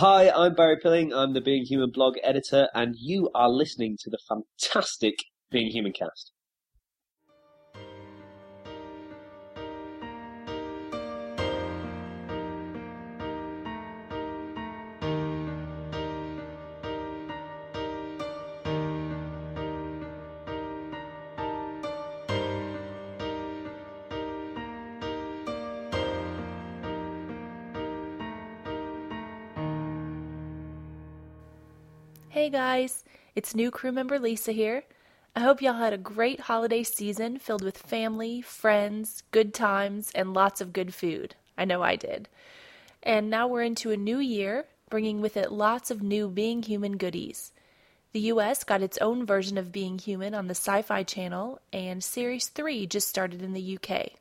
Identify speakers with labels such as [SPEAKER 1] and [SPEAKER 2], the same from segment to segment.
[SPEAKER 1] Hi, I'm Barry Pilling. I'm the Being Human blog editor, and you are listening to the fantastic Being Human cast.
[SPEAKER 2] Hey guys, it's new crew member Lisa here. I hope y'all had a great holiday season filled with family, friends, good times, and lots of good food. I know I did. And now we're into a new year, bringing with it lots of new Being Human goodies. The US got its own version of Being Human on the Sci Fi Channel, and Series 3 just started in the UK.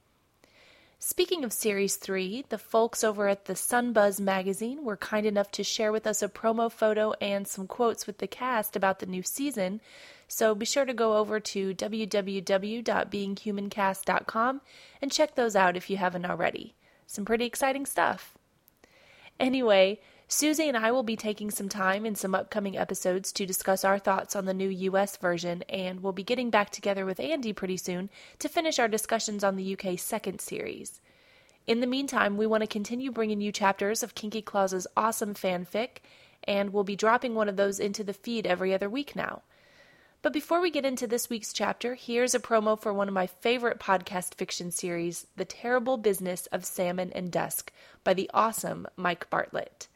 [SPEAKER 2] Speaking of Series 3, the folks over at the Sunbuzz magazine were kind enough to share with us a promo photo and some quotes with the cast about the new season, so be sure to go over to www.beinghumancast.com and check those out if you haven't already. Some pretty exciting stuff. Anyway, Susie and I will be taking some time in some upcoming episodes to discuss our thoughts on the new US version, and we'll be getting back together with Andy pretty soon to finish our discussions on the UK second series. In the meantime, we want to continue bringing you chapters of Kinky Claus's awesome fanfic, and we'll be dropping one of those into the feed every other week now. But before we get into this week's chapter, here's a promo for one of my favorite podcast fiction series, The Terrible Business of Salmon and Dusk, by the awesome Mike Bartlett.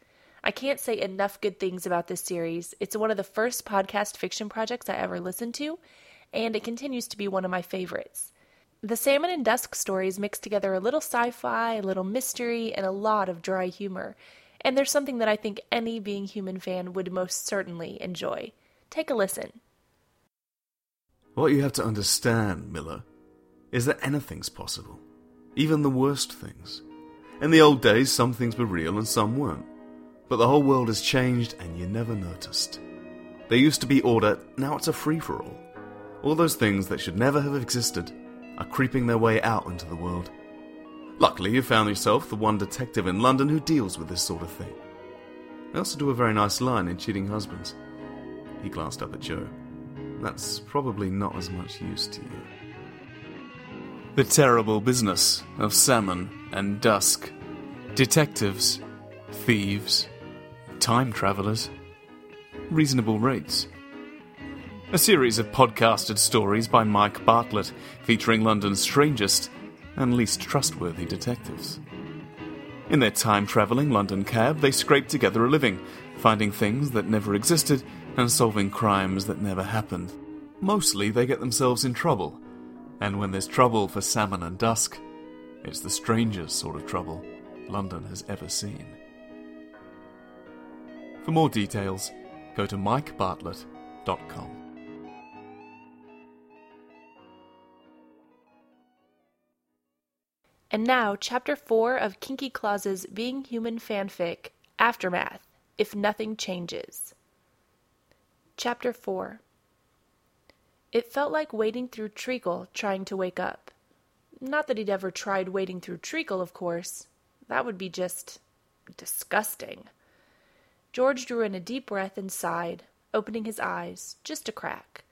[SPEAKER 2] I can't say enough good things about this series. It's one of the first podcast fiction projects I ever listened to, and it continues to be one of my favorites. The Salmon and Dusk stories mix together a little sci fi, a little mystery, and a lot of dry humor. And there's something that I think any Being Human fan would most certainly enjoy. Take a listen.
[SPEAKER 3] What you have to understand, Miller, is that anything's possible. Even the worst things. In the old days, some things were real and some weren't. But the whole world has changed and you never noticed. There used to be order, now it's a free for all. All those things that should never have existed are creeping their way out into the world. Luckily, you found yourself the one detective in London who deals with this sort of thing. I also do a very nice line in Cheating Husbands. He glanced up at Joe. That's probably not as much use to you. The terrible business of salmon and dusk. Detectives, thieves, time travelers, reasonable rates. A series of podcasted stories by Mike Bartlett featuring London's strangest and least trustworthy detectives. In their time traveling London cab, they scrape together a living, finding things that never existed and solving crimes that never happened. Mostly they get themselves in trouble, and when there's trouble for Salmon and Dusk, it's the strangest sort of trouble London has ever seen. For more details, go to mikebartlett.com.
[SPEAKER 2] And now, Chapter 4 of Kinky Claus's Being Human fanfic Aftermath If Nothing Changes. Chapter 4 It felt like wading through treacle trying to wake up. Not that he'd ever tried wading through treacle, of course. That would be just disgusting. George drew in a deep breath and sighed, opening his eyes, just a crack.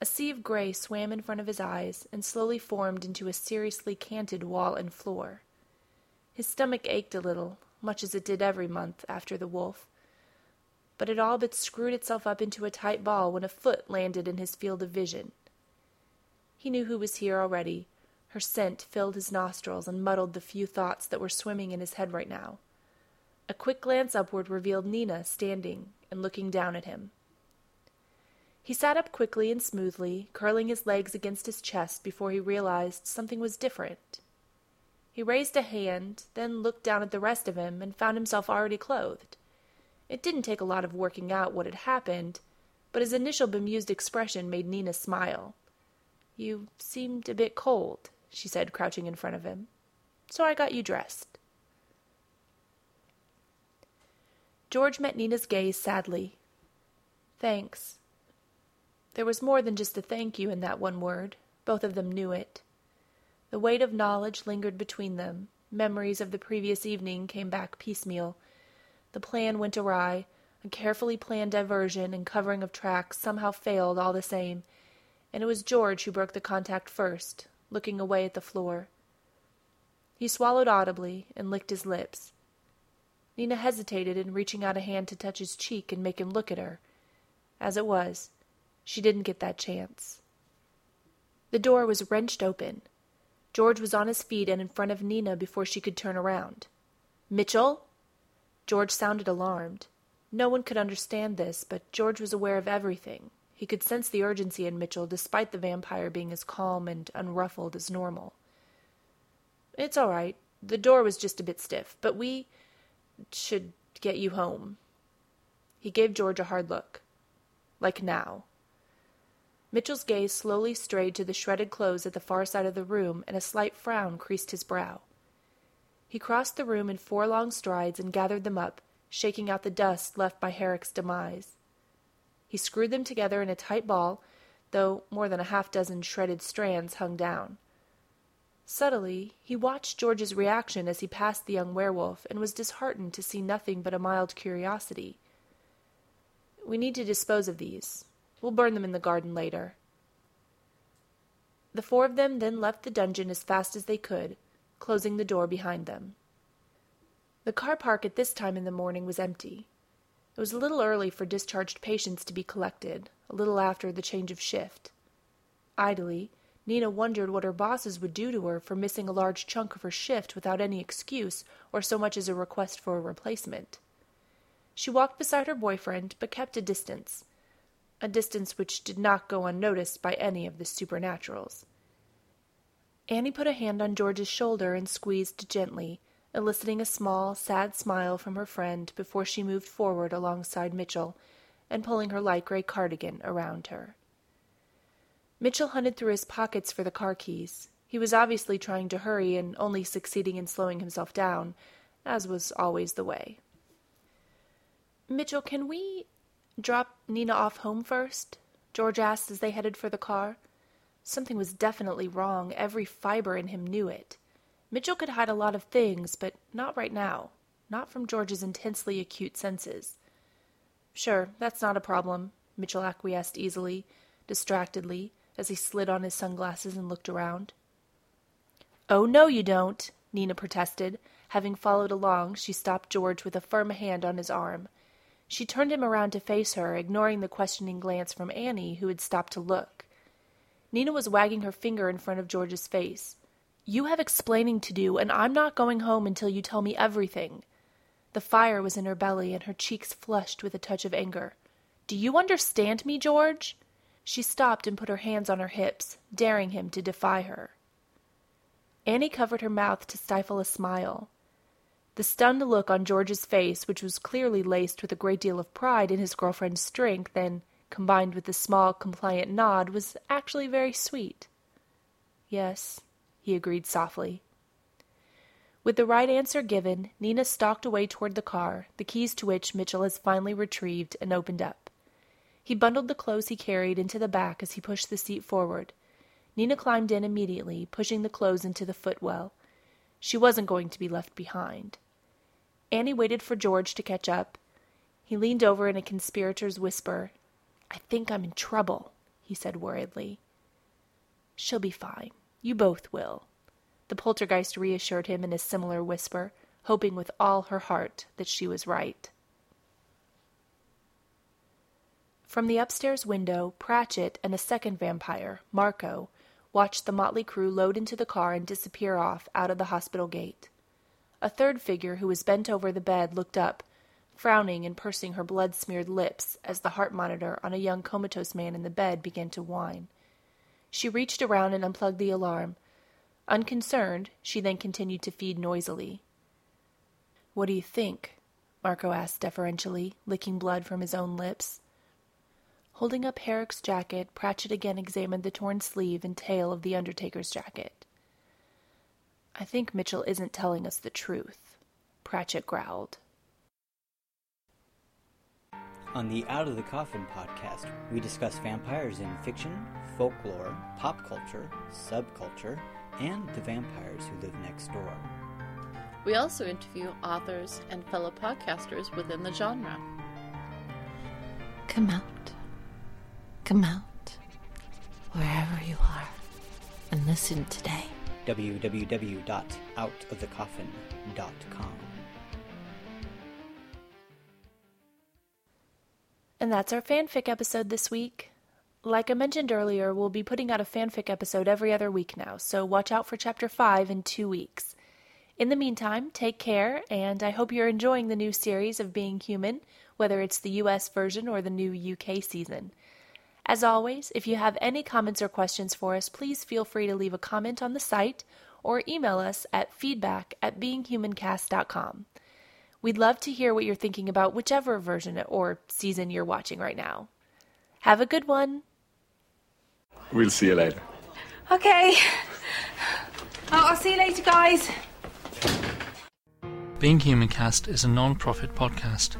[SPEAKER 2] A sea of gray swam in front of his eyes and slowly formed into a seriously canted wall and floor. His stomach ached a little, much as it did every month after the wolf, but it all but screwed itself up into a tight ball when a foot landed in his field of vision. He knew who was here already. Her scent filled his nostrils and muddled the few thoughts that were swimming in his head right now. A quick glance upward revealed Nina standing and looking down at him. He sat up quickly and smoothly, curling his legs against his chest before he realized something was different. He raised a hand, then looked down at the rest of him and found himself already clothed. It didn't take a lot of working out what had happened, but his initial bemused expression made Nina smile. You seemed a bit cold, she said, crouching in front of him. So I got you dressed. George met Nina's gaze sadly. Thanks. There was more than just a thank you in that one word. Both of them knew it. The weight of knowledge lingered between them. Memories of the previous evening came back piecemeal. The plan went awry. A carefully planned diversion and covering of tracks somehow failed all the same, and it was George who broke the contact first, looking away at the floor. He swallowed audibly and licked his lips. Nina hesitated in reaching out a hand to touch his cheek and make him look at her. As it was, she didn't get that chance. The door was wrenched open. George was on his feet and in front of Nina before she could turn around. Mitchell? George sounded alarmed. No one could understand this, but George was aware of everything. He could sense the urgency in Mitchell despite the vampire being as calm and unruffled as normal. It's all right. The door was just a bit stiff, but we should get you home. He gave George a hard look. Like now. Mitchell's gaze slowly strayed to the shredded clothes at the far side of the room, and a slight frown creased his brow. He crossed the room in four long strides and gathered them up, shaking out the dust left by Herrick's demise. He screwed them together in a tight ball, though more than a half dozen shredded strands hung down. Subtly, he watched George's reaction as he passed the young werewolf and was disheartened to see nothing but a mild curiosity. We need to dispose of these. We'll burn them in the garden later. The four of them then left the dungeon as fast as they could, closing the door behind them. The car park at this time in the morning was empty. It was a little early for discharged patients to be collected, a little after the change of shift. Idly, Nina wondered what her bosses would do to her for missing a large chunk of her shift without any excuse or so much as a request for a replacement. She walked beside her boyfriend, but kept a distance, a distance which did not go unnoticed by any of the supernaturals. Annie put a hand on George's shoulder and squeezed gently, eliciting a small, sad smile from her friend before she moved forward alongside Mitchell and pulling her light gray cardigan around her. Mitchell hunted through his pockets for the car keys. He was obviously trying to hurry and only succeeding in slowing himself down, as was always the way. Mitchell, can we drop Nina off home first? George asked as they headed for the car. Something was definitely wrong. Every fiber in him knew it. Mitchell could hide a lot of things, but not right now. Not from George's intensely acute senses. Sure, that's not a problem, Mitchell acquiesced easily, distractedly, as he slid on his sunglasses and looked around. Oh, no, you don't, Nina protested. Having followed along, she stopped George with a firm hand on his arm. She turned him around to face her, ignoring the questioning glance from Annie, who had stopped to look. Nina was wagging her finger in front of George's face. You have explaining to do, and I'm not going home until you tell me everything. The fire was in her belly, and her cheeks flushed with a touch of anger. Do you understand me, George? She stopped and put her hands on her hips, daring him to defy her. Annie covered her mouth to stifle a smile. The stunned look on George's face, which was clearly laced with a great deal of pride in his girlfriend's strength, and, combined with the small, compliant nod, was actually very sweet. Yes, he agreed softly. With the right answer given, Nina stalked away toward the car, the keys to which Mitchell has finally retrieved and opened up. He bundled the clothes he carried into the back as he pushed the seat forward. Nina climbed in immediately, pushing the clothes into the footwell. She wasn't going to be left behind. Annie waited for George to catch up. He leaned over in a conspirator's whisper. I think I'm in trouble, he said worriedly. She'll be fine. You both will. The poltergeist reassured him in a similar whisper, hoping with all her heart that she was right. From the upstairs window, Pratchett and a second vampire, Marco, watched the motley crew load into the car and disappear off out of the hospital gate. A third figure, who was bent over the bed, looked up, frowning and pursing her blood smeared lips as the heart monitor on a young comatose man in the bed began to whine. She reached around and unplugged the alarm. Unconcerned, she then continued to feed noisily. What do you think? Marco asked deferentially, licking blood from his own lips. Holding up Herrick's jacket, Pratchett again examined the torn sleeve and tail of the undertaker's jacket. I think Mitchell isn't telling us the truth, Pratchett growled.
[SPEAKER 4] On the Out of the Coffin podcast, we discuss vampires in fiction, folklore, pop culture, subculture, and the vampires who live next door.
[SPEAKER 5] We also interview authors and fellow podcasters within the genre.
[SPEAKER 6] Come out. Come out. Wherever you are. And listen today.
[SPEAKER 4] www.outofthecoffin.com.
[SPEAKER 2] And that's our fanfic episode this week. Like I mentioned earlier, we'll be putting out a fanfic episode every other week now, so watch out for chapter 5 in two weeks. In the meantime, take care, and I hope you're enjoying the new series of Being Human, whether it's the US version or the new UK season. As always, if you have any comments or questions for us, please feel free to leave a comment on the site or email us at feedback at beinghumancast.com. We'd love to hear what you're thinking about whichever version or season you're watching right now. Have a good one.
[SPEAKER 7] We'll see you later.
[SPEAKER 8] Okay. Oh, I'll see you later, guys.
[SPEAKER 9] Being Human Cast is a non profit podcast.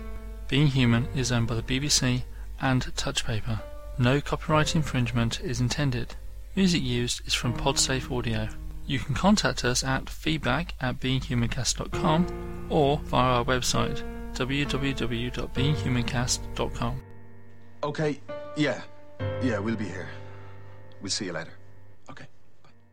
[SPEAKER 9] Being Human is owned by the BBC and Touchpaper. No copyright infringement is intended. Music used is from Podsafe Audio. You can contact us at feedback at beinghumancast.com or via our website www.beinghumancast.com.
[SPEAKER 7] Okay, yeah. Yeah, we'll be here. We'll see you later.